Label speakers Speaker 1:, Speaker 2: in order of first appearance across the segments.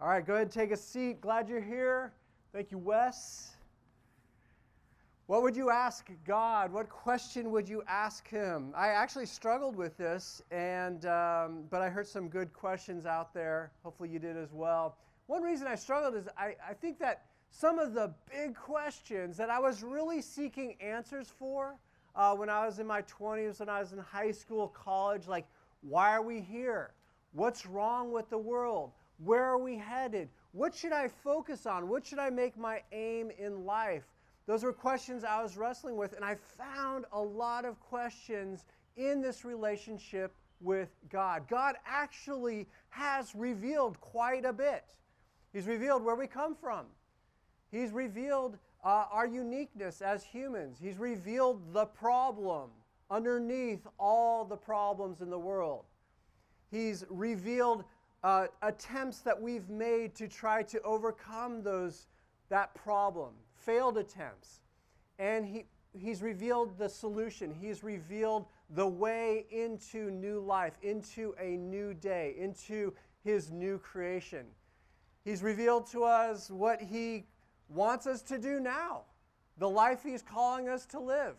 Speaker 1: All right, go ahead and take a seat. Glad you're here. Thank you, Wes. What would you ask God? What question would you ask Him? I actually struggled with this, and um, but I heard some good questions out there. Hopefully, you did as well. One reason I struggled is I, I think that some of the big questions that I was really seeking answers for uh, when I was in my 20s, when I was in high school, college, like, why are we here? What's wrong with the world? Where are we headed? What should I focus on? What should I make my aim in life? Those were questions I was wrestling with, and I found a lot of questions in this relationship with God. God actually has revealed quite a bit. He's revealed where we come from, He's revealed uh, our uniqueness as humans, He's revealed the problem underneath all the problems in the world. He's revealed uh, attempts that we've made to try to overcome those, that problem, failed attempts. And he, he's revealed the solution. He's revealed the way into new life, into a new day, into his new creation. He's revealed to us what he wants us to do now, the life he's calling us to live.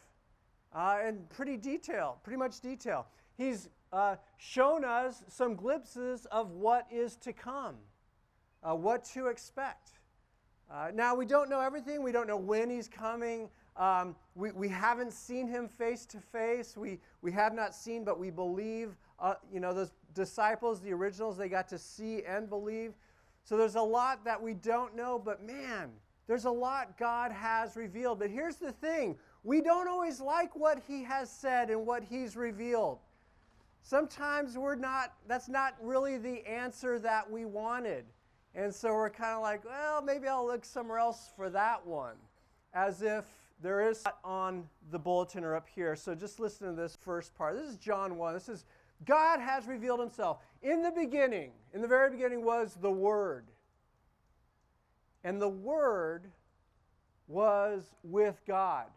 Speaker 1: Uh, in pretty detail, pretty much detail. He's uh, shown us some glimpses of what is to come, uh, what to expect. Uh, now, we don't know everything. We don't know when he's coming. Um, we, we haven't seen him face to face. We, we have not seen, but we believe. Uh, you know, those disciples, the originals, they got to see and believe. So there's a lot that we don't know, but man, there's a lot God has revealed. But here's the thing we don't always like what he has said and what he's revealed. Sometimes we're not, that's not really the answer that we wanted. And so we're kind of like, well, maybe I'll look somewhere else for that one, as if there is on the bulletin or up here. So just listen to this first part. This is John 1. This is God has revealed himself. In the beginning, in the very beginning was the Word. And the Word was with God.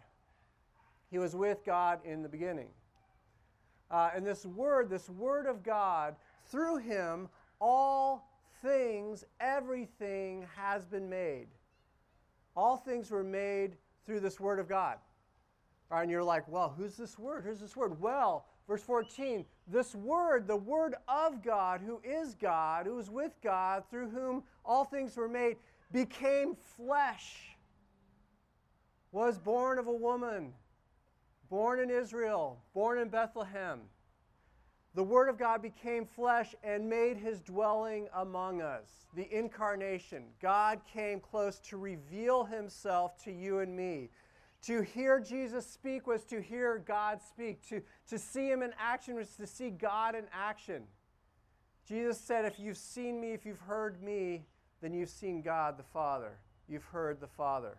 Speaker 1: He was with God in the beginning. Uh, and this word, this word of God, through him, all things, everything has been made. All things were made through this word of God. And you're like, well, who's this word? Who's this word? Well, verse 14, this word, the word of God, who is God, who is with God, through whom all things were made, became flesh, was born of a woman born in Israel, born in Bethlehem. The Word of God became flesh and made his dwelling among us. The incarnation. God came close to reveal himself to you and me. To hear Jesus speak was to hear God speak. To, to see him in action was to see God in action. Jesus said, If you've seen me, if you've heard me, then you've seen God the Father. You've heard the Father.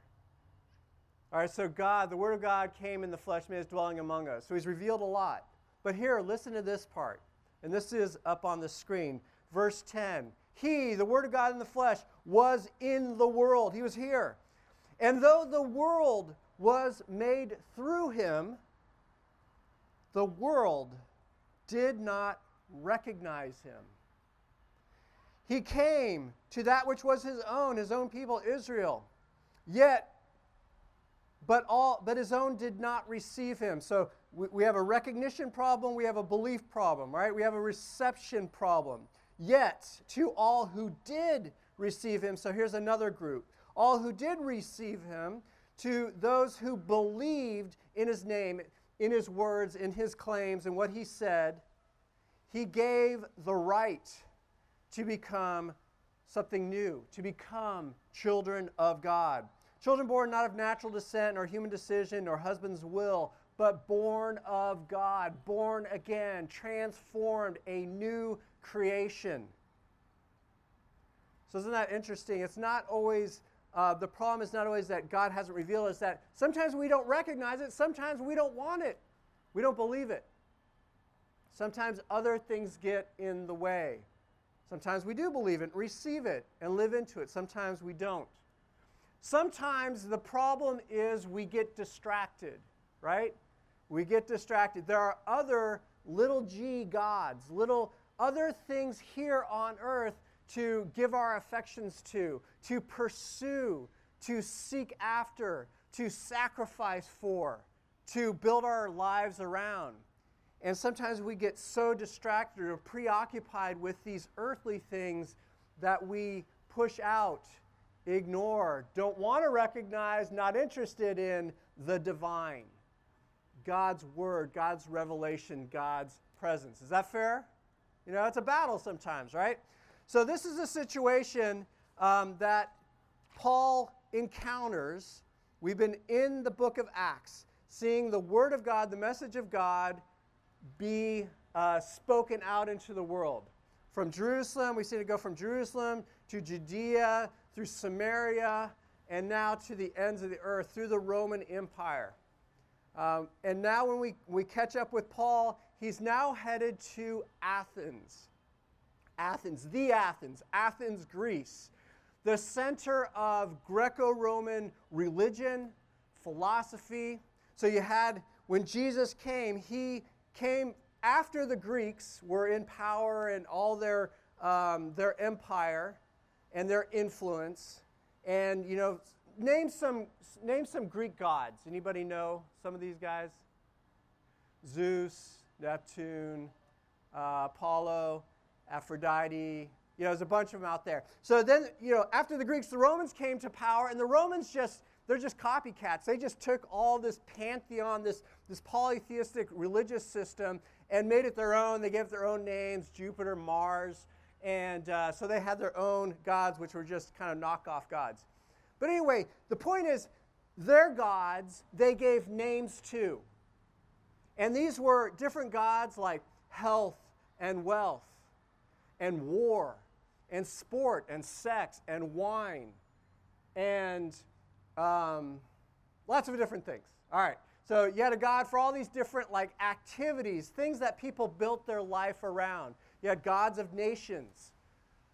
Speaker 1: All right, so God, the Word of God came in the flesh, made his dwelling among us. So he's revealed a lot. But here, listen to this part. And this is up on the screen. Verse 10 He, the Word of God in the flesh, was in the world. He was here. And though the world was made through him, the world did not recognize him. He came to that which was his own, his own people, Israel. Yet but all but his own did not receive him. So we, we have a recognition problem we have a belief problem right? We have a reception problem. Yet to all who did receive him so here's another group. All who did receive him to those who believed in his name in his words in his claims and what he said he gave the right to become something new to become children of god Children born not of natural descent, nor human decision, nor husband's will, but born of God, born again, transformed, a new creation. So, isn't that interesting? It's not always, uh, the problem is not always that God hasn't revealed us, that sometimes we don't recognize it, sometimes we don't want it, we don't believe it. Sometimes other things get in the way. Sometimes we do believe it, receive it, and live into it. Sometimes we don't. Sometimes the problem is we get distracted, right? We get distracted. There are other little g gods, little other things here on earth to give our affections to, to pursue, to seek after, to sacrifice for, to build our lives around. And sometimes we get so distracted or preoccupied with these earthly things that we push out, ignore, don't want to recognize, not interested in the divine. God's word, God's revelation, God's presence. Is that fair? You know, it's a battle sometimes, right? So, this is a situation um, that Paul encounters. We've been in the book of Acts, seeing the word of God, the message of God, be uh, spoken out into the world. From Jerusalem, we see it go from Jerusalem to Judea, through Samaria, and now to the ends of the earth through the Roman Empire. Um, and now, when we, we catch up with Paul, he's now headed to Athens. Athens, the Athens, Athens, Greece, the center of Greco Roman religion, philosophy. So you had, when Jesus came, he came after the Greeks were in power and all their, um, their empire and their influence. And, you know, name some, name some Greek gods. Anybody know some of these guys? Zeus, Neptune, uh, Apollo, Aphrodite. You know, there's a bunch of them out there. So then, you know, after the Greeks, the Romans came to power, and the Romans just, they're just copycats. They just took all this pantheon, this, this polytheistic religious system, and made it their own. They gave it their own names Jupiter, Mars. And uh, so they had their own gods, which were just kind of knockoff gods. But anyway, the point is, their gods, they gave names to. And these were different gods like health and wealth, and war, and sport, and sex, and wine, and um, lots of different things. All right. So you had a God for all these different like activities, things that people built their life around. You had gods of nations.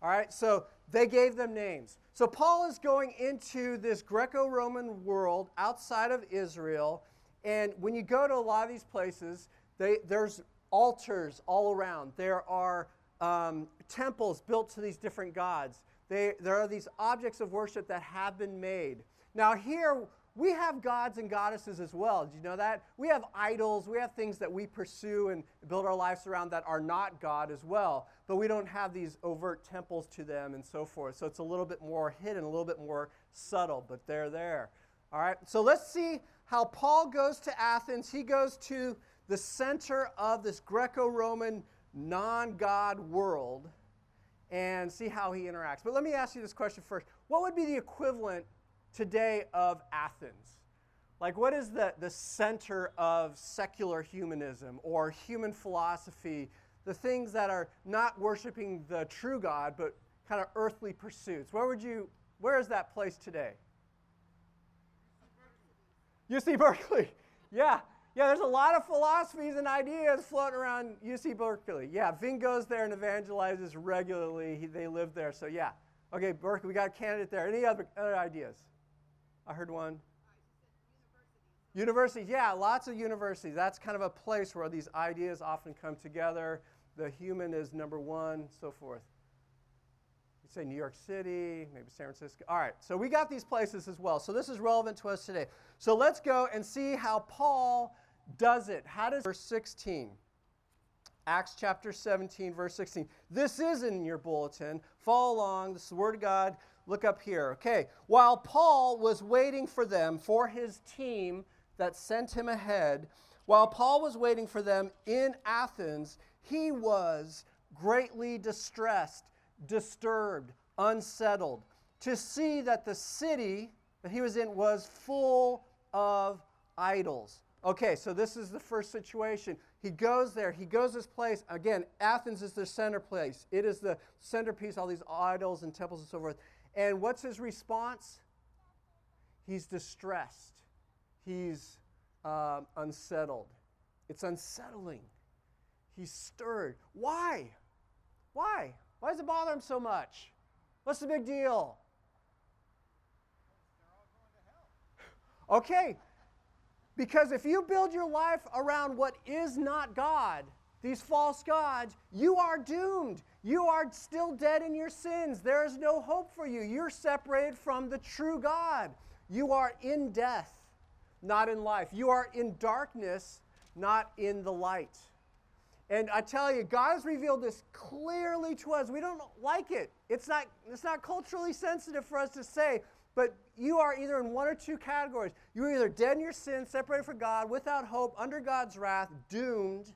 Speaker 1: All right. So they gave them names. So Paul is going into this Greco-Roman world outside of Israel, and when you go to a lot of these places, they, there's altars all around. There are um, temples built to these different gods. They, there are these objects of worship that have been made. Now, here we have gods and goddesses as well. Did you know that? We have idols, we have things that we pursue and build our lives around that are not God as well. But we don't have these overt temples to them and so forth. So it's a little bit more hidden, a little bit more subtle, but they're there. All right, so let's see how Paul goes to Athens. He goes to the center of this Greco Roman non God world and see how he interacts. But let me ask you this question first What would be the equivalent today of Athens? Like, what is the, the center of secular humanism or human philosophy? The things that are not worshiping the true God, but kind of earthly pursuits. Where would you, where is that place today? UC Berkeley. Yeah, yeah, there's a lot of philosophies and ideas floating around UC Berkeley. Yeah, Ving goes there and evangelizes regularly. He, they live there, so yeah. Okay, Berkeley, we got a candidate there. Any other, other ideas? I heard one. Universities, yeah, lots of universities. That's kind of a place where these ideas often come together. The human is number one, so forth. You say New York City, maybe San Francisco. All right, so we got these places as well. So this is relevant to us today. So let's go and see how Paul does it. How does verse 16? Acts chapter 17, verse 16. This is in your bulletin. Follow along. This is the Word of God. Look up here. Okay. While Paul was waiting for them, for his team that sent him ahead, while Paul was waiting for them in Athens, he was greatly distressed, disturbed, unsettled, to see that the city that he was in was full of idols. Okay, so this is the first situation. He goes there, he goes this place. Again, Athens is the center place. It is the centerpiece, all these idols and temples and so forth. And what's his response? He's distressed. He's um, unsettled. It's unsettling. He's stirred. Why? Why? Why does it bother him so much? What's the big deal? Okay, because if you build your life around what is not God, these false gods, you are doomed. You are still dead in your sins. There is no hope for you. You're separated from the true God. You are in death, not in life. You are in darkness, not in the light. And I tell you, God has revealed this clearly to us. We don't like it. It's not, it's not culturally sensitive for us to say, but you are either in one or two categories. You're either dead in your sin, separated from God, without hope, under God's wrath, doomed,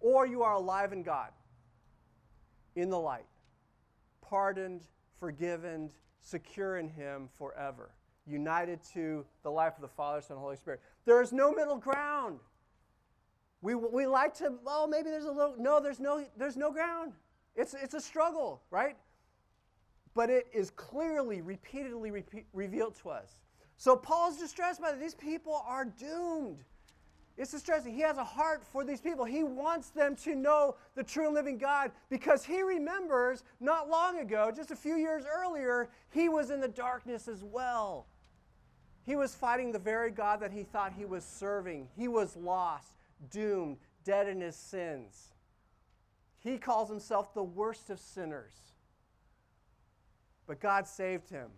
Speaker 1: or you are alive in God, in the light, pardoned, forgiven, secure in Him forever, united to the life of the Father, Son, and Holy Spirit. There is no middle ground. We, we like to, oh, maybe there's a little, no, there's no, there's no ground. It's, it's a struggle, right? but it is clearly, repeatedly repeat, revealed to us. So Paul's distressed by that. These people are doomed. It's distressing. He has a heart for these people. He wants them to know the true and living God because he remembers not long ago, just a few years earlier, he was in the darkness as well. He was fighting the very God that he thought he was serving. He was lost, doomed, dead in his sins. He calls himself the worst of sinners. But God saved him.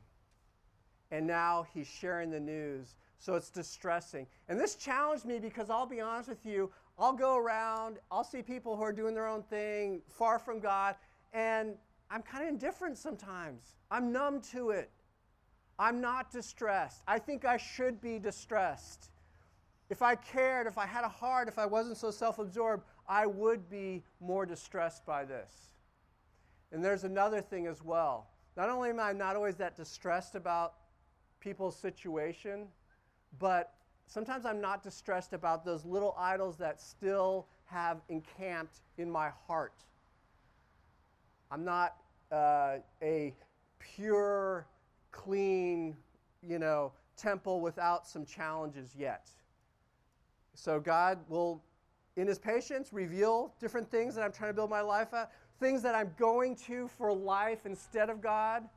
Speaker 1: And now he's sharing the news. So it's distressing. And this challenged me because I'll be honest with you, I'll go around, I'll see people who are doing their own thing, far from God, and I'm kind of indifferent sometimes. I'm numb to it. I'm not distressed. I think I should be distressed. If I cared, if I had a heart, if I wasn't so self absorbed, I would be more distressed by this. And there's another thing as well. Not only am I not always that distressed about people's situation, but sometimes I'm not distressed about those little idols that still have encamped in my heart. I'm not uh, a pure, clean, you know, temple without some challenges yet. So God will, in His patience, reveal different things that I'm trying to build my life at things that I'm going to for life instead of God.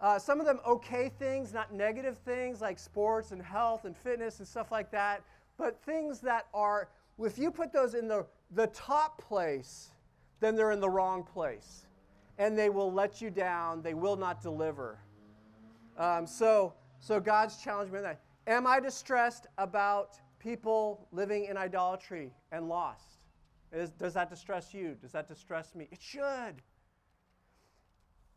Speaker 1: Uh, some of them okay things, not negative things like sports and health and fitness and stuff like that, but things that are, if you put those in the, the top place, then they're in the wrong place. And they will let you down, they will not deliver. Um, so, so God's challenged me that. Am I distressed about people living in idolatry and lost? Is, does that distress you? Does that distress me? It should.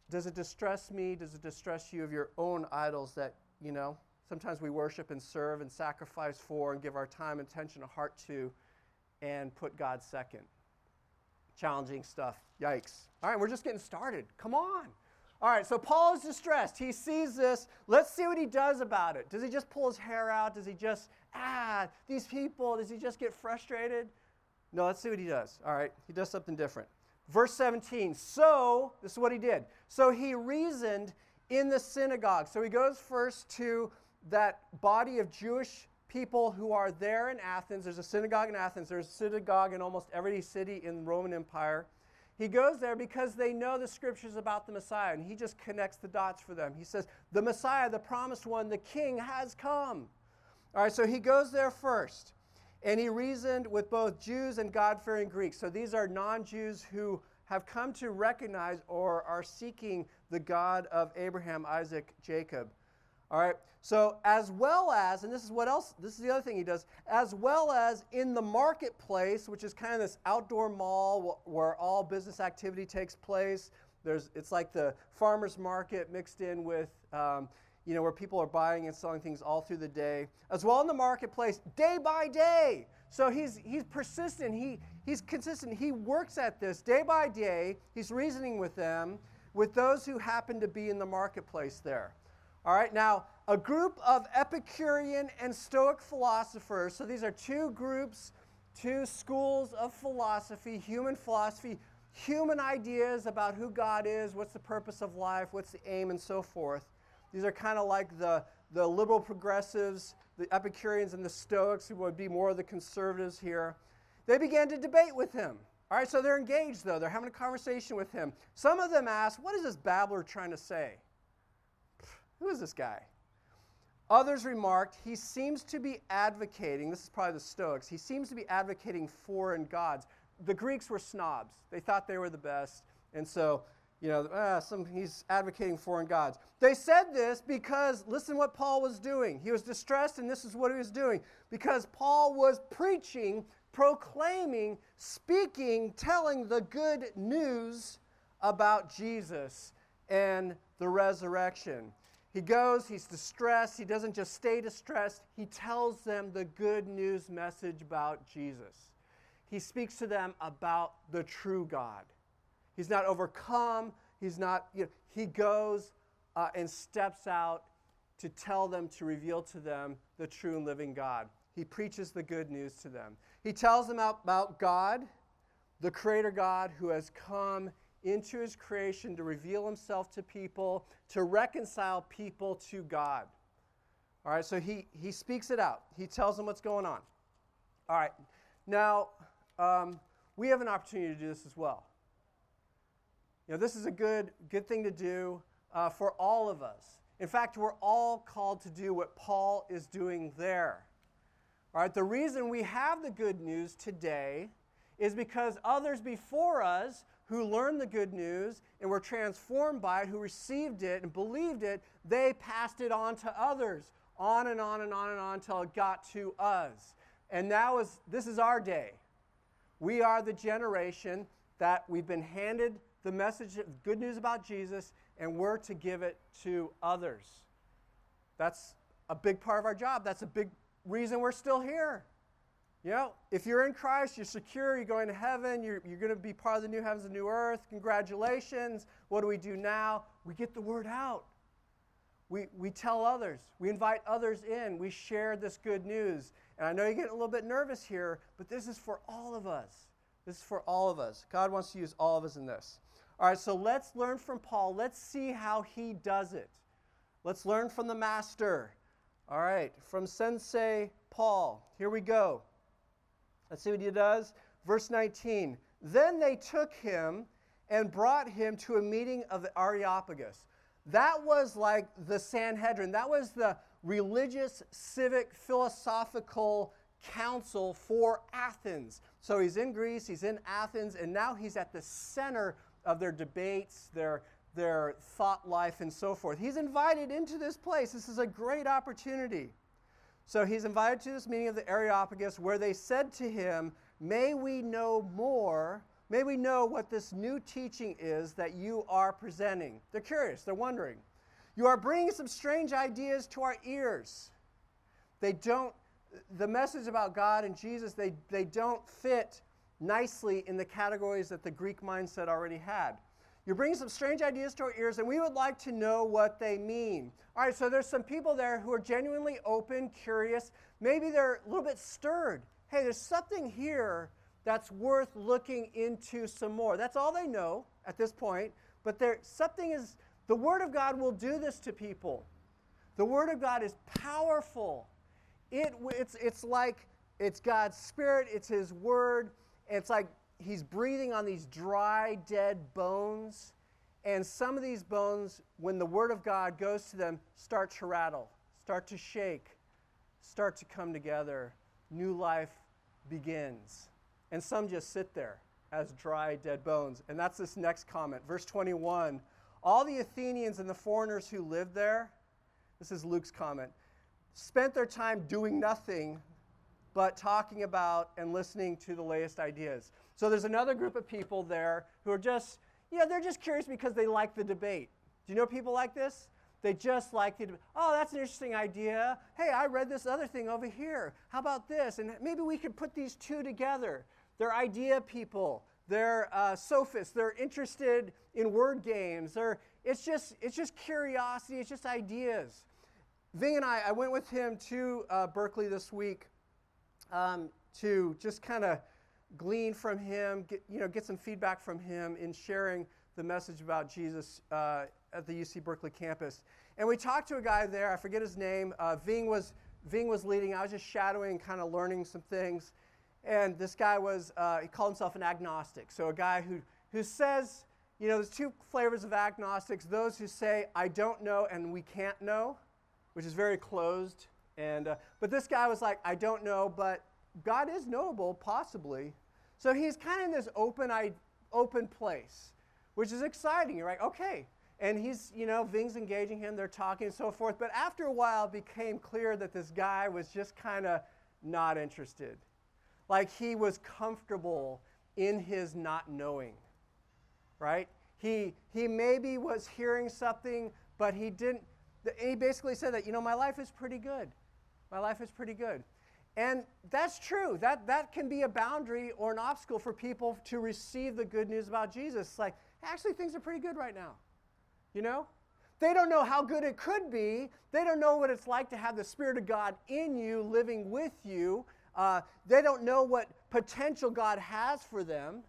Speaker 1: Does it distress me? Does it distress you of your own idols that, you know, sometimes we worship and serve and sacrifice for and give our time, attention, and heart to and put God second? Challenging stuff. Yikes. All right, we're just getting started. Come on. All right, so Paul is distressed. He sees this. Let's see what he does about it. Does he just pull his hair out? Does he just, ah, these people, does he just get frustrated? No, let's see what he does. All right, he does something different. Verse 17. So, this is what he did. So he reasoned in the synagogue. So he goes first to that body of Jewish people who are there in Athens. There's a synagogue in Athens, there's a synagogue in almost every city in the Roman Empire. He goes there because they know the scriptures about the Messiah, and he just connects the dots for them. He says, The Messiah, the promised one, the king has come. All right, so he goes there first. And he reasoned with both Jews and God fearing Greeks. So these are non Jews who have come to recognize or are seeking the God of Abraham, Isaac, Jacob. All right. So, as well as, and this is what else, this is the other thing he does, as well as in the marketplace, which is kind of this outdoor mall where all business activity takes place. There's, it's like the farmer's market mixed in with um, you know, where people are buying and selling things all through the day, as well in the marketplace, day by day. So he's, he's persistent, he, he's consistent, he works at this day by day. He's reasoning with them, with those who happen to be in the marketplace there. All right, now, a group of Epicurean and Stoic philosophers, so these are two groups, two schools of philosophy, human philosophy, human ideas about who God is, what's the purpose of life, what's the aim, and so forth. These are kind of like the, the liberal progressives, the Epicureans and the Stoics, who would be more of the conservatives here. They began to debate with him. All right, so they're engaged, though. They're having a conversation with him. Some of them ask, What is this babbler trying to say? Who is this guy? Others remarked, He seems to be advocating, this is probably the Stoics, he seems to be advocating foreign gods. The Greeks were snobs. They thought they were the best. And so, you know, uh, some, he's advocating foreign gods. They said this because, listen what Paul was doing. He was distressed, and this is what he was doing. Because Paul was preaching, proclaiming, speaking, telling the good news about Jesus and the resurrection. He goes, he's distressed. He doesn't just stay distressed, he tells them the good news message about Jesus. He speaks to them about the true God. He's not overcome. He's not, you know, he goes uh, and steps out to tell them, to reveal to them the true and living God. He preaches the good news to them. He tells them about God, the Creator God who has come into his creation to reveal himself to people, to reconcile people to God. All right, so he, he speaks it out. He tells them what's going on. All right, now um, we have an opportunity to do this as well. You know, this is a good, good thing to do uh, for all of us. In fact, we're all called to do what Paul is doing there. All right, the reason we have the good news today is because others before us who learned the good news and were transformed by it, who received it and believed it, they passed it on to others, on and on and on and on until it got to us. And now is this is our day. We are the generation that we've been handed the message of good news about Jesus, and we're to give it to others. That's a big part of our job. That's a big reason we're still here. You know, if you're in Christ, you're secure, you're going to heaven, you're, you're going to be part of the new heavens and new earth. Congratulations. What do we do now? We get the word out. We, we tell others, we invite others in, we share this good news. And I know you're getting a little bit nervous here, but this is for all of us. This is for all of us. God wants to use all of us in this. All right, so let's learn from Paul. Let's see how he does it. Let's learn from the master. All right, from Sensei Paul. Here we go. Let's see what he does. Verse 19. Then they took him and brought him to a meeting of the Areopagus. That was like the Sanhedrin. That was the religious, civic, philosophical council for Athens. So he's in Greece, he's in Athens, and now he's at the center of their debates, their, their thought life, and so forth. He's invited into this place. This is a great opportunity. So he's invited to this meeting of the Areopagus where they said to him, May we know more, may we know what this new teaching is that you are presenting. They're curious, they're wondering. You are bringing some strange ideas to our ears. They don't, the message about God and Jesus, they, they don't fit nicely in the categories that the Greek mindset already had. You're bringing some strange ideas to our ears, and we would like to know what they mean. All right, so there's some people there who are genuinely open, curious. Maybe they're a little bit stirred. Hey, there's something here that's worth looking into some more. That's all they know at this point. But there, something is, the Word of God will do this to people. The Word of God is powerful. It, it's, it's like it's God's Spirit, it's His Word. It's like he's breathing on these dry, dead bones. And some of these bones, when the word of God goes to them, start to rattle, start to shake, start to come together. New life begins. And some just sit there as dry, dead bones. And that's this next comment. Verse 21 All the Athenians and the foreigners who lived there, this is Luke's comment, spent their time doing nothing but talking about and listening to the latest ideas. So there's another group of people there who are just, you know, they're just curious because they like the debate. Do you know people like this? They just like the, oh, that's an interesting idea. Hey, I read this other thing over here. How about this? And maybe we could put these two together. They're idea people. They're uh, sophists. They're interested in word games. They're, it's, just, it's just curiosity. It's just ideas. Ving and I, I went with him to uh, Berkeley this week um, to just kind of glean from him, get, you know, get some feedback from him in sharing the message about Jesus uh, at the UC Berkeley campus. And we talked to a guy there, I forget his name. Uh, Ving, was, Ving was leading. I was just shadowing, kind of learning some things. And this guy was, uh, he called himself an agnostic. So a guy who, who says, you know, there's two flavors of agnostics those who say, I don't know and we can't know, which is very closed. And, uh, but this guy was like, I don't know, but God is knowable, possibly. So he's kind of in this open, open place which is exciting. You're like, okay. And he's, you know, Ving's engaging him, they're talking and so forth. But after a while, it became clear that this guy was just kind of not interested. Like he was comfortable in his not knowing, right? He, he maybe was hearing something, but he didn't. He basically said that, you know, my life is pretty good. My life is pretty good. And that's true. That, that can be a boundary or an obstacle for people to receive the good news about Jesus. It's like, actually, things are pretty good right now. You know? They don't know how good it could be. They don't know what it's like to have the Spirit of God in you, living with you. Uh, they don't know what potential God has for them.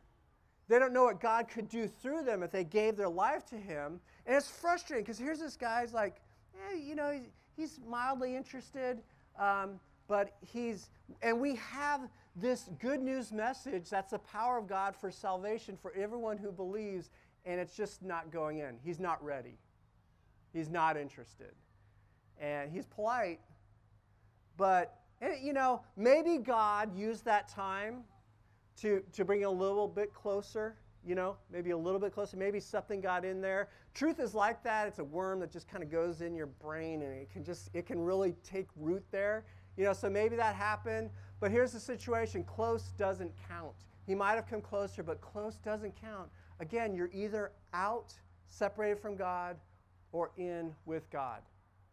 Speaker 1: They don't know what God could do through them if they gave their life to Him. And it's frustrating because here's this guy's like, eh, you know, he's, he's mildly interested, um, but he's, and we have this good news message that's the power of God for salvation for everyone who believes, and it's just not going in. He's not ready, he's not interested. And he's polite, but, and, you know, maybe God used that time to, to bring a little bit closer, you know, maybe a little bit closer. Maybe something got in there. Truth is like that. It's a worm that just kind of goes in your brain and it can just, it can really take root there. You know, so maybe that happened. But here's the situation close doesn't count. He might have come closer, but close doesn't count. Again, you're either out, separated from God, or in with God.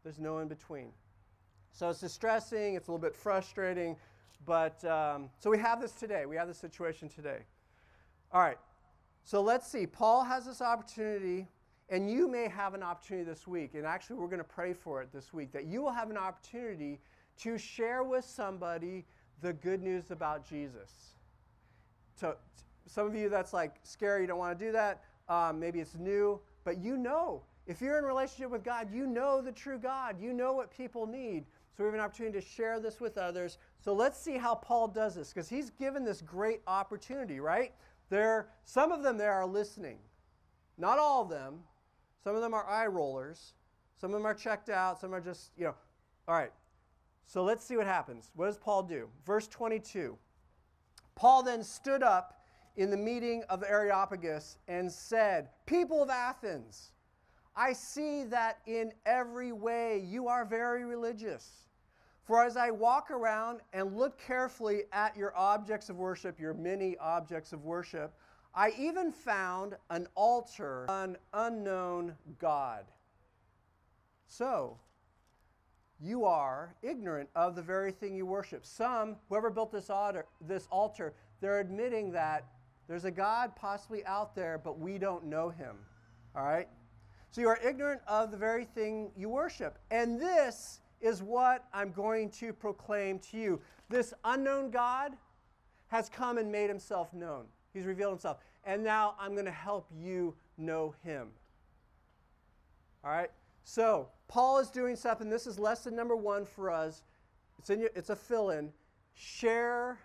Speaker 1: There's no in between. So it's distressing, it's a little bit frustrating, but um, so we have this today. We have this situation today. All right. So let's see. Paul has this opportunity, and you may have an opportunity this week. And actually, we're going to pray for it this week that you will have an opportunity to share with somebody the good news about Jesus. So, some of you that's like scary, you don't want to do that. Um, maybe it's new, but you know. If you're in relationship with God, you know the true God. You know what people need. So we have an opportunity to share this with others. So let's see how Paul does this because he's given this great opportunity, right? There, some of them there are listening. Not all of them. Some of them are eye rollers. Some of them are checked out. Some are just, you know. All right. So let's see what happens. What does Paul do? Verse 22. Paul then stood up in the meeting of Areopagus and said, People of Athens, I see that in every way you are very religious. For as I walk around and look carefully at your objects of worship, your many objects of worship, I even found an altar, an unknown God. So, you are ignorant of the very thing you worship. Some, whoever built this altar, this altar, they're admitting that there's a God possibly out there, but we don't know him. All right? So you are ignorant of the very thing you worship. And this is what I'm going to proclaim to you. This unknown God has come and made himself known. He's revealed himself. And now I'm going to help you know him. All right? So, Paul is doing something. This is lesson number one for us. It's, in your, it's a fill in. Share,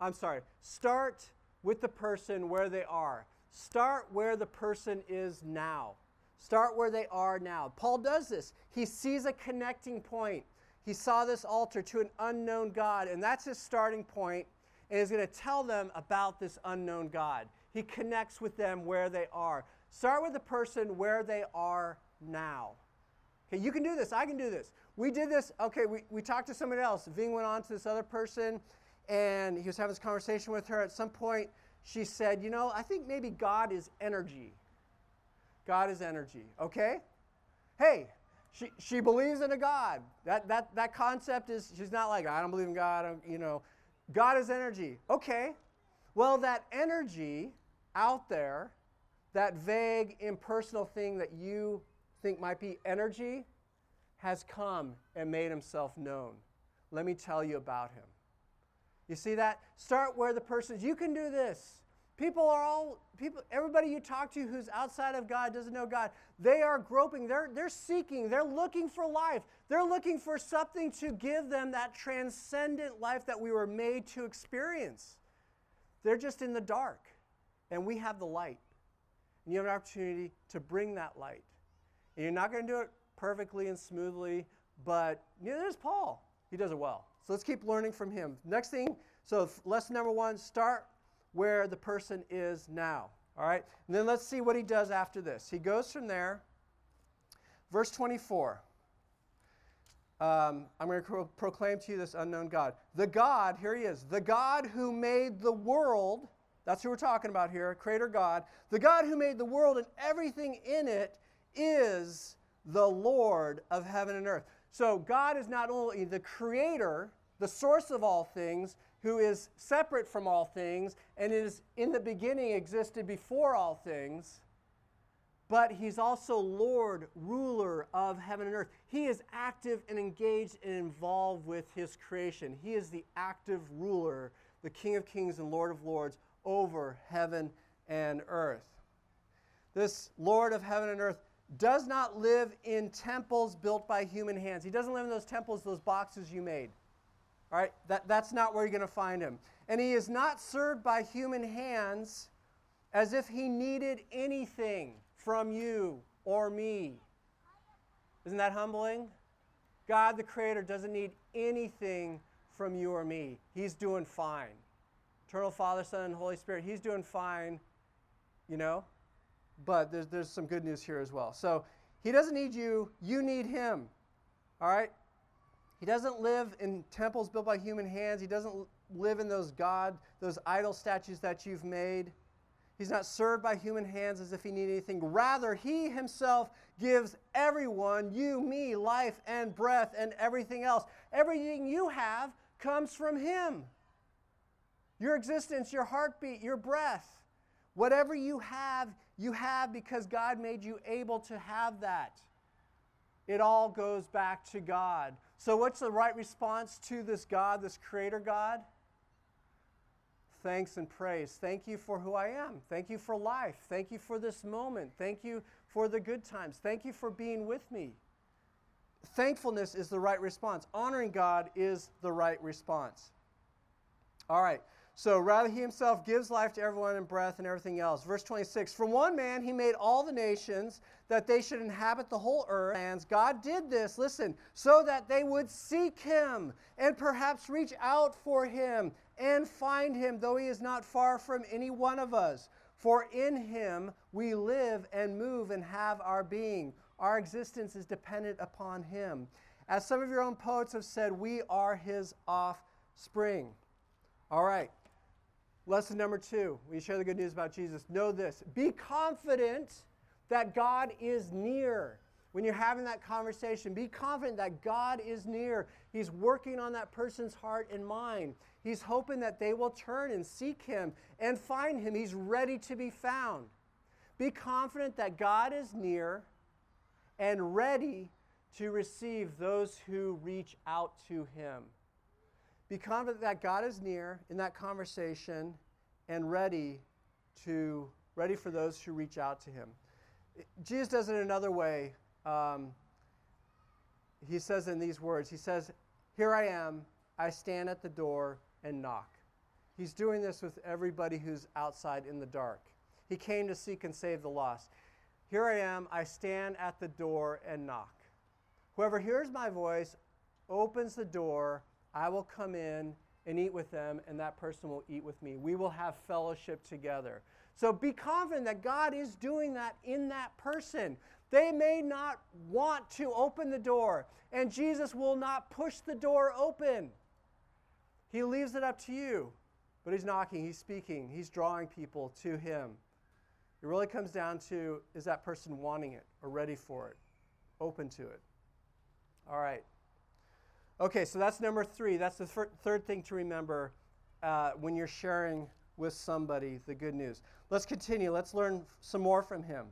Speaker 1: I'm sorry, start with the person where they are. Start where the person is now. Start where they are now. Paul does this. He sees a connecting point. He saw this altar to an unknown God, and that's his starting point, and he's going to tell them about this unknown God. He connects with them where they are. Start with the person where they are now. Okay, you can do this. I can do this. We did this. Okay, we, we talked to somebody else. Ving went on to this other person, and he was having this conversation with her. At some point, she said, You know, I think maybe God is energy. God is energy. Okay? Hey, she, she believes in a God. That, that, that concept is, she's not like, I don't believe in God, you know. God is energy. Okay. Well, that energy out there, that vague, impersonal thing that you think might be energy, has come and made himself known. Let me tell you about him. You see that? Start where the person is. You can do this. People are all people everybody you talk to who's outside of God doesn't know God. They are groping, they're they're seeking, they're looking for life. They're looking for something to give them that transcendent life that we were made to experience. They're just in the dark. And we have the light. And you have an opportunity to bring that light. And you're not going to do it perfectly and smoothly, but neither is Paul. He does it well. So let's keep learning from him. Next thing, so lesson number one, start where the person is now. All right? And then let's see what he does after this. He goes from there. Verse 24. Um, I'm going to pro- proclaim to you this unknown God. The God, here he is, the God who made the world, that's who we're talking about here, Creator God, the God who made the world and everything in it is the Lord of heaven and earth. So God is not only the creator, the source of all things, who is separate from all things and is in the beginning existed before all things, but he's also Lord, ruler of heaven and earth. He is active and engaged and involved with his creation. He is the active ruler, the King of kings and Lord of lords over heaven and earth. This Lord of heaven and earth does not live in temples built by human hands. He doesn't live in those temples, those boxes you made. All right, that, that's not where you're going to find him. And he is not served by human hands as if he needed anything from you or me. Isn't that humbling? God, the Creator, doesn't need anything from you or me. He's doing fine. Eternal Father, Son, and Holy Spirit, He's doing fine, you know? But there's, there's some good news here as well. So He doesn't need you, you need Him. All right? He doesn't live in temples built by human hands. He doesn't live in those God, those idol statues that you've made. He's not served by human hands as if he needed anything. Rather, he himself gives everyone, you, me, life and breath and everything else. Everything you have comes from him. Your existence, your heartbeat, your breath, whatever you have, you have because God made you able to have that. It all goes back to God. So, what's the right response to this God, this creator God? Thanks and praise. Thank you for who I am. Thank you for life. Thank you for this moment. Thank you for the good times. Thank you for being with me. Thankfulness is the right response. Honoring God is the right response. All right. So rather, he himself gives life to everyone and breath and everything else. Verse 26 From one man he made all the nations that they should inhabit the whole earth. And God did this, listen, so that they would seek him and perhaps reach out for him and find him, though he is not far from any one of us. For in him we live and move and have our being. Our existence is dependent upon him. As some of your own poets have said, we are his offspring. All right. Lesson number two, we share the good news about Jesus. Know this be confident that God is near. When you're having that conversation, be confident that God is near. He's working on that person's heart and mind. He's hoping that they will turn and seek Him and find Him. He's ready to be found. Be confident that God is near and ready to receive those who reach out to Him. Be confident that God is near in that conversation and ready to ready for those who reach out to him. Jesus does it another way. Um, he says in these words, he says, Here I am, I stand at the door and knock. He's doing this with everybody who's outside in the dark. He came to seek and save the lost. Here I am, I stand at the door and knock. Whoever hears my voice opens the door, I will come in and eat with them, and that person will eat with me. We will have fellowship together. So be confident that God is doing that in that person. They may not want to open the door, and Jesus will not push the door open. He leaves it up to you, but He's knocking, He's speaking, He's drawing people to Him. It really comes down to is that person wanting it or ready for it, open to it? All right. Okay, so that's number three. That's the thir- third thing to remember uh, when you're sharing with somebody the good news. Let's continue. Let's learn some more from him.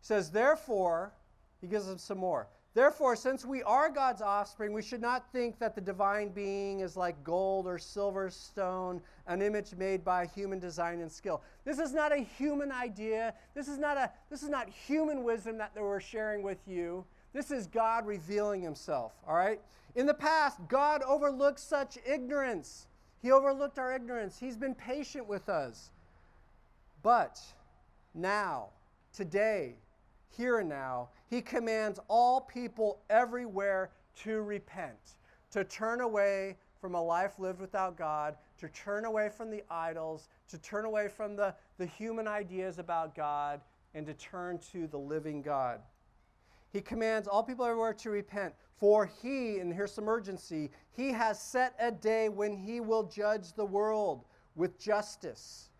Speaker 1: He says, Therefore, he gives them some more. Therefore, since we are God's offspring, we should not think that the divine being is like gold or silver stone, an image made by human design and skill. This is not a human idea. This is not, a, this is not human wisdom that we're sharing with you. This is God revealing himself, all right? In the past, God overlooked such ignorance. He overlooked our ignorance. He's been patient with us. But now, today, here and now, He commands all people everywhere to repent, to turn away from a life lived without God, to turn away from the idols, to turn away from the, the human ideas about God, and to turn to the living God. He commands all people everywhere to repent, for he, and here's some urgency, he has set a day when he will judge the world with justice.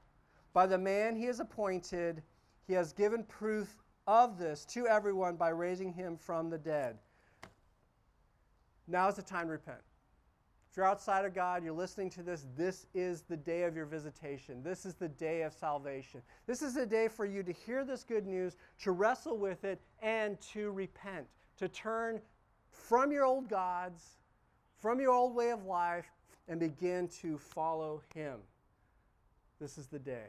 Speaker 1: By the man he has appointed, he has given proof of this to everyone by raising him from the dead. Now is the time to repent. If you're outside of God, you're listening to this, this is the day of your visitation. This is the day of salvation. This is a day for you to hear this good news, to wrestle with it, and to repent, to turn from your old gods, from your old way of life, and begin to follow Him. This is the day.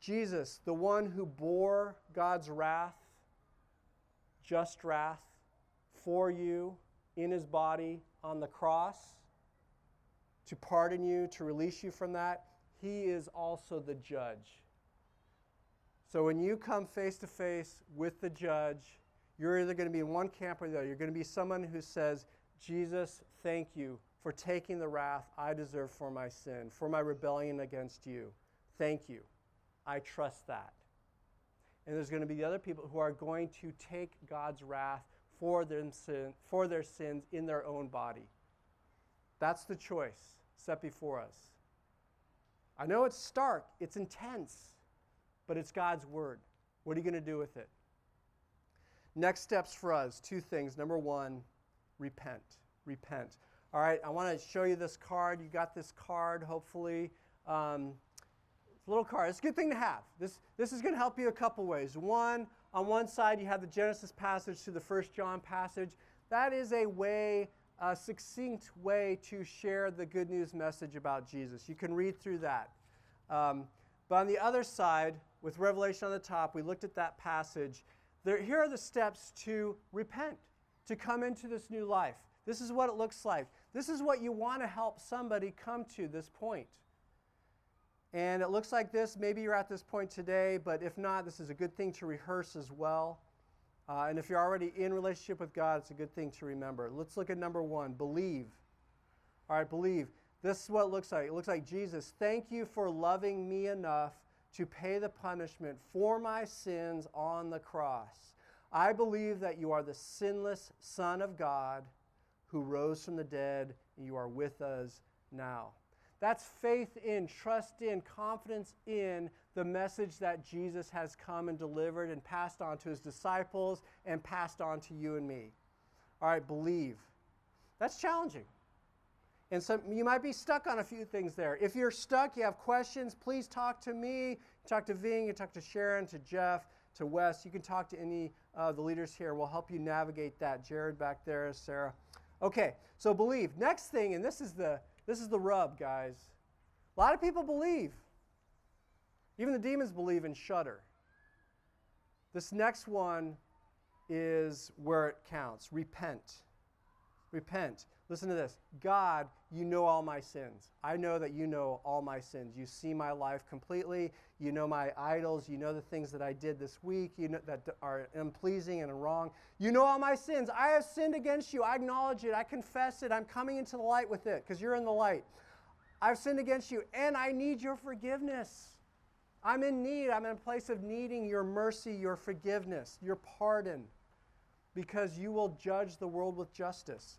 Speaker 1: Jesus, the one who bore God's wrath, just wrath, for you in his body on the cross to pardon you, to release you from that, he is also the judge. So when you come face to face with the judge, you're either going to be in one camp or the other. You're going to be someone who says, Jesus, thank you for taking the wrath I deserve for my sin, for my rebellion against you. Thank you. I trust that. And there's going to be the other people who are going to take God's wrath for their, sin, for their sins in their own body. That's the choice set before us. I know it's stark, it's intense, but it's God's word. What are you going to do with it? Next steps for us two things. Number one, repent. Repent. All right, I want to show you this card. You got this card, hopefully. Um, it's a little card. It's a good thing to have. This, this is going to help you a couple ways. One, on one side, you have the Genesis passage to the First John passage. That is a way, a succinct way to share the good news message about Jesus. You can read through that. Um, but on the other side, with Revelation on the top, we looked at that passage. There, here are the steps to repent, to come into this new life. This is what it looks like. This is what you want to help somebody come to this point. And it looks like this. Maybe you're at this point today, but if not, this is a good thing to rehearse as well. Uh, and if you're already in relationship with God, it's a good thing to remember. Let's look at number one believe. All right, believe. This is what it looks like. It looks like Jesus, thank you for loving me enough to pay the punishment for my sins on the cross. I believe that you are the sinless Son of God who rose from the dead, and you are with us now. That's faith in, trust in, confidence in the message that Jesus has come and delivered and passed on to his disciples and passed on to you and me. All right, believe. That's challenging. And so you might be stuck on a few things there. If you're stuck, you have questions, please talk to me. Talk to Ving, you talk to Sharon, to Jeff, to Wes. You can talk to any of the leaders here. We'll help you navigate that. Jared back there, Sarah. Okay, so believe. Next thing, and this is the this is the rub, guys. A lot of people believe. Even the demons believe and shudder. This next one is where it counts repent. Repent. Listen to this God, you know all my sins. I know that you know all my sins. You see my life completely. You know my idols. You know the things that I did this week you know, that are unpleasing and wrong. You know all my sins. I have sinned against you. I acknowledge it. I confess it. I'm coming into the light with it because you're in the light. I've sinned against you and I need your forgiveness. I'm in need. I'm in a place of needing your mercy, your forgiveness, your pardon because you will judge the world with justice.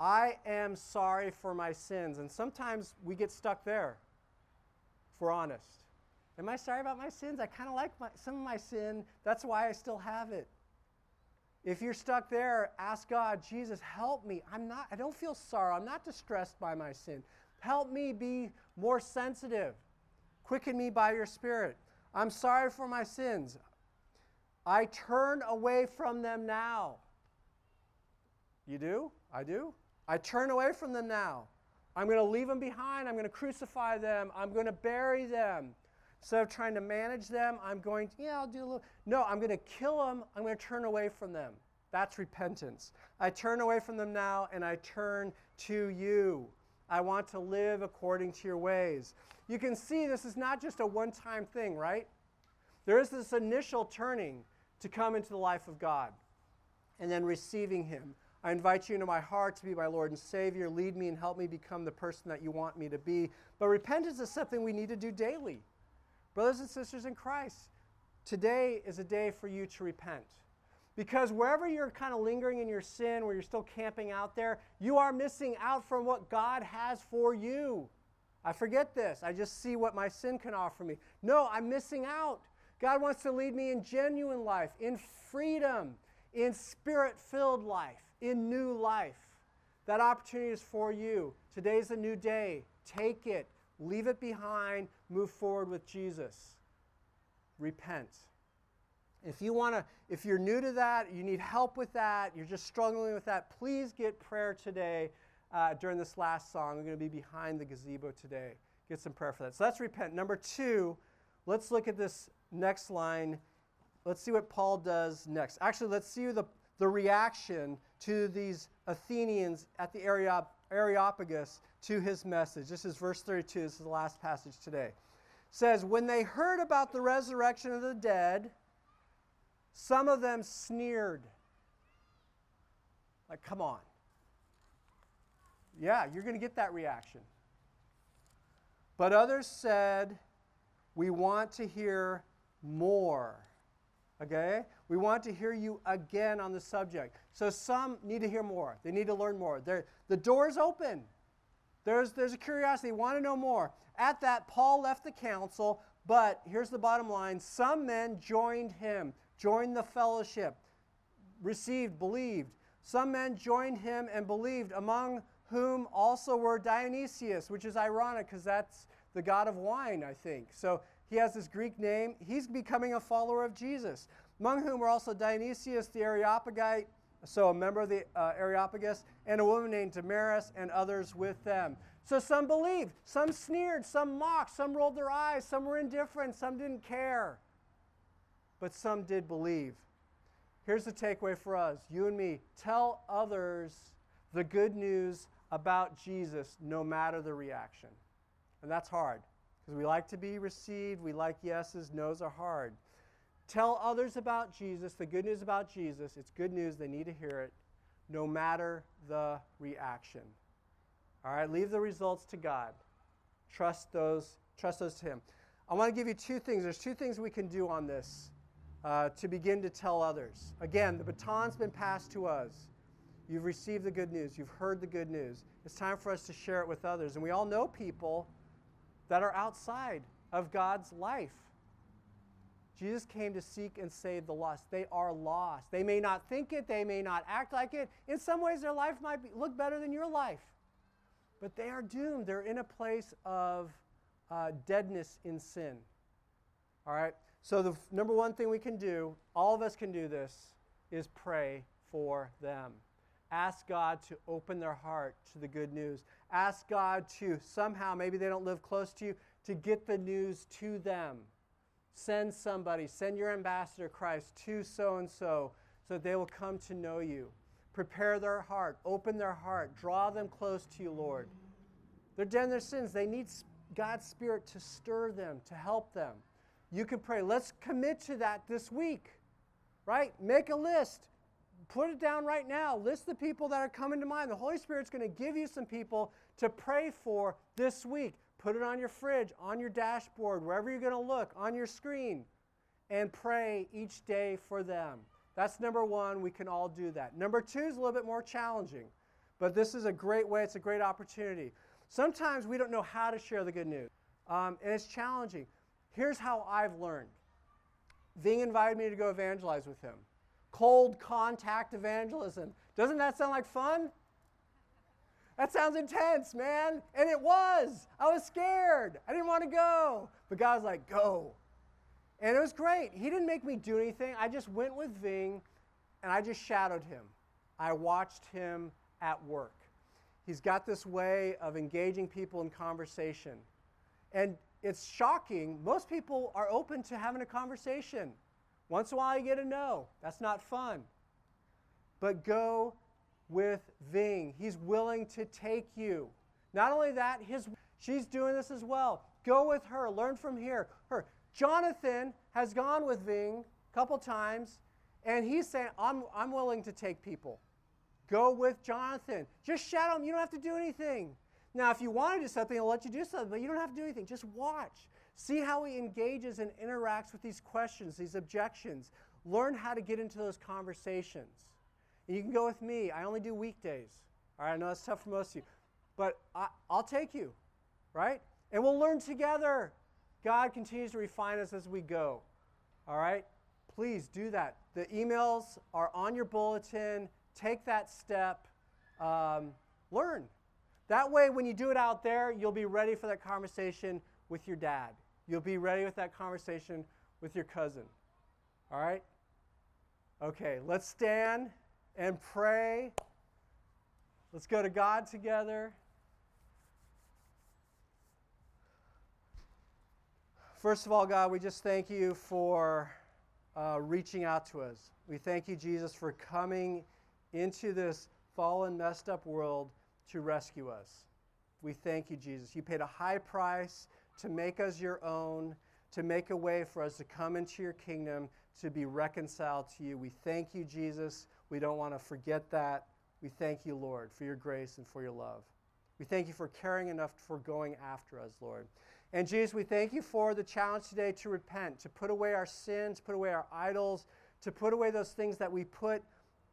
Speaker 1: I am sorry for my sins. And sometimes we get stuck there, if we're honest. Am I sorry about my sins? I kind of like my, some of my sin. That's why I still have it. If you're stuck there, ask God, Jesus, help me. I'm not, I don't feel sorrow. I'm not distressed by my sin. Help me be more sensitive. Quicken me by your Spirit. I'm sorry for my sins. I turn away from them now. You do? I do? I turn away from them now. I'm going to leave them behind. I'm going to crucify them. I'm going to bury them. Instead of trying to manage them, I'm going to, yeah, I'll do a little. No, I'm going to kill them. I'm going to turn away from them. That's repentance. I turn away from them now and I turn to you. I want to live according to your ways. You can see this is not just a one time thing, right? There is this initial turning to come into the life of God and then receiving Him. I invite you into my heart to be my Lord and Savior. Lead me and help me become the person that you want me to be. But repentance is something we need to do daily. Brothers and sisters in Christ, today is a day for you to repent. Because wherever you're kind of lingering in your sin, where you're still camping out there, you are missing out from what God has for you. I forget this. I just see what my sin can offer me. No, I'm missing out. God wants to lead me in genuine life, in freedom, in spirit filled life, in new life. That opportunity is for you. Today's a new day. Take it, leave it behind, move forward with Jesus. Repent. If you want to, if you're new to that, you need help with that, you're just struggling with that, please get prayer today uh, during this last song. I'm going to be behind the gazebo today. Get some prayer for that. So that's repent. Number two, let's look at this next line. Let's see what Paul does next. Actually, let's see the, the reaction to these Athenians at the Areopagus to his message. This is verse 32. This is the last passage today. It says, When they heard about the resurrection of the dead, some of them sneered. Like, come on. Yeah, you're going to get that reaction. But others said, We want to hear more. Okay? We want to hear you again on the subject. So some need to hear more. They need to learn more. They're, the door is open. There's, there's a curiosity. They want to know more. At that, Paul left the council, but here's the bottom line some men joined him, joined the fellowship, received, believed. Some men joined him and believed, among whom also were Dionysius, which is ironic because that's the god of wine, I think. So he has this Greek name. He's becoming a follower of Jesus, among whom were also Dionysius the Areopagite, so a member of the uh, Areopagus, and a woman named Damaris, and others with them. So some believed, some sneered, some mocked, some rolled their eyes, some were indifferent, some didn't care. But some did believe. Here's the takeaway for us you and me tell others the good news about Jesus no matter the reaction. And that's hard because we like to be received, we like yeses, nos are hard. Tell others about Jesus, the good news about Jesus. It's good news, they need to hear it, no matter the reaction. All right, leave the results to God. Trust those, trust those to Him. I want to give you two things. There's two things we can do on this uh, to begin to tell others. Again, the baton's been passed to us. You've received the good news, you've heard the good news. It's time for us to share it with others. And we all know people that are outside of God's life. Jesus came to seek and save the lost. They are lost. They may not think it, they may not act like it. In some ways, their life might be, look better than your life. But they are doomed. They're in a place of uh, deadness in sin. All right? So, the f- number one thing we can do, all of us can do this, is pray for them. Ask God to open their heart to the good news. Ask God to somehow, maybe they don't live close to you, to get the news to them. Send somebody, send your ambassador Christ to so and so so that they will come to know you. Prepare their heart, open their heart, draw them close to you, Lord. They're dead in their sins. They need God's Spirit to stir them, to help them. You can pray. Let's commit to that this week, right? Make a list. Put it down right now. List the people that are coming to mind. The Holy Spirit's going to give you some people to pray for this week. Put it on your fridge, on your dashboard, wherever you're going to look, on your screen, and pray each day for them. That's number one. We can all do that. Number two is a little bit more challenging, but this is a great way, it's a great opportunity. Sometimes we don't know how to share the good news, um, and it's challenging. Here's how I've learned Ving invited me to go evangelize with him cold contact evangelism. Doesn't that sound like fun? That sounds intense, man. And it was. I was scared. I didn't want to go. But God was like, go. And it was great. He didn't make me do anything. I just went with Ving and I just shadowed him. I watched him at work. He's got this way of engaging people in conversation. And it's shocking. Most people are open to having a conversation. Once in a while, you get a no. That's not fun. But go with Ving. He's willing to take you. Not only that, his she's doing this as well. Go with her. Learn from here. Her. Jonathan has gone with Ving a couple times, and he's saying, I'm, I'm willing to take people. Go with Jonathan. Just shadow him. You don't have to do anything. Now, if you want to do something, I'll let you do something, but you don't have to do anything. Just watch. See how he engages and interacts with these questions, these objections. Learn how to get into those conversations. And you can go with me. I only do weekdays. All right, I know that's tough for most of you, but I, will take you, right? And we'll learn together. God continues to refine us as we go. All right? Please do that. The emails are on your bulletin. Take that step. Um, learn. That way, when you do it out there, you'll be ready for that conversation with your dad. You'll be ready with that conversation with your cousin. All right? Okay, let's stand and pray. Let's go to God together. First of all, God, we just thank you for uh, reaching out to us. We thank you, Jesus, for coming into this fallen, messed up world to rescue us. We thank you, Jesus. You paid a high price to make us your own, to make a way for us to come into your kingdom, to be reconciled to you. We thank you, Jesus. We don't want to forget that. We thank you, Lord, for your grace and for your love. We thank you for caring enough for going after us, Lord. And Jesus, we thank you for the challenge today to repent, to put away our sins, put away our idols, to put away those things that we put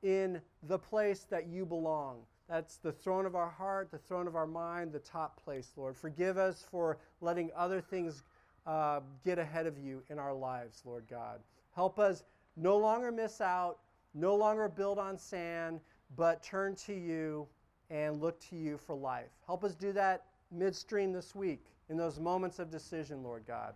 Speaker 1: in the place that you belong. That's the throne of our heart, the throne of our mind, the top place, Lord. Forgive us for letting other things uh, get ahead of you in our lives, Lord God. Help us no longer miss out, no longer build on sand, but turn to you and look to you for life. Help us do that midstream this week in those moments of decision, Lord God.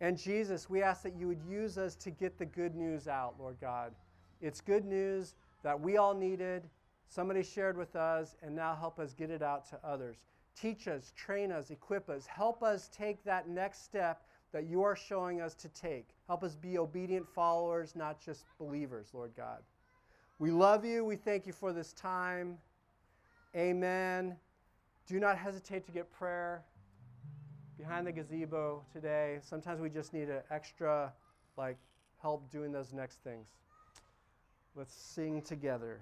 Speaker 1: And Jesus, we ask that you would use us to get the good news out, Lord God. It's good news that we all needed somebody shared with us, and now help us get it out to others. Teach us, train us, equip us. Help us take that next step that you are showing us to take. Help us be obedient followers, not just believers, Lord God. We love you. We thank you for this time. Amen. Do not hesitate to get prayer behind the gazebo today. Sometimes we just need an extra like help doing those next things. Let's sing together.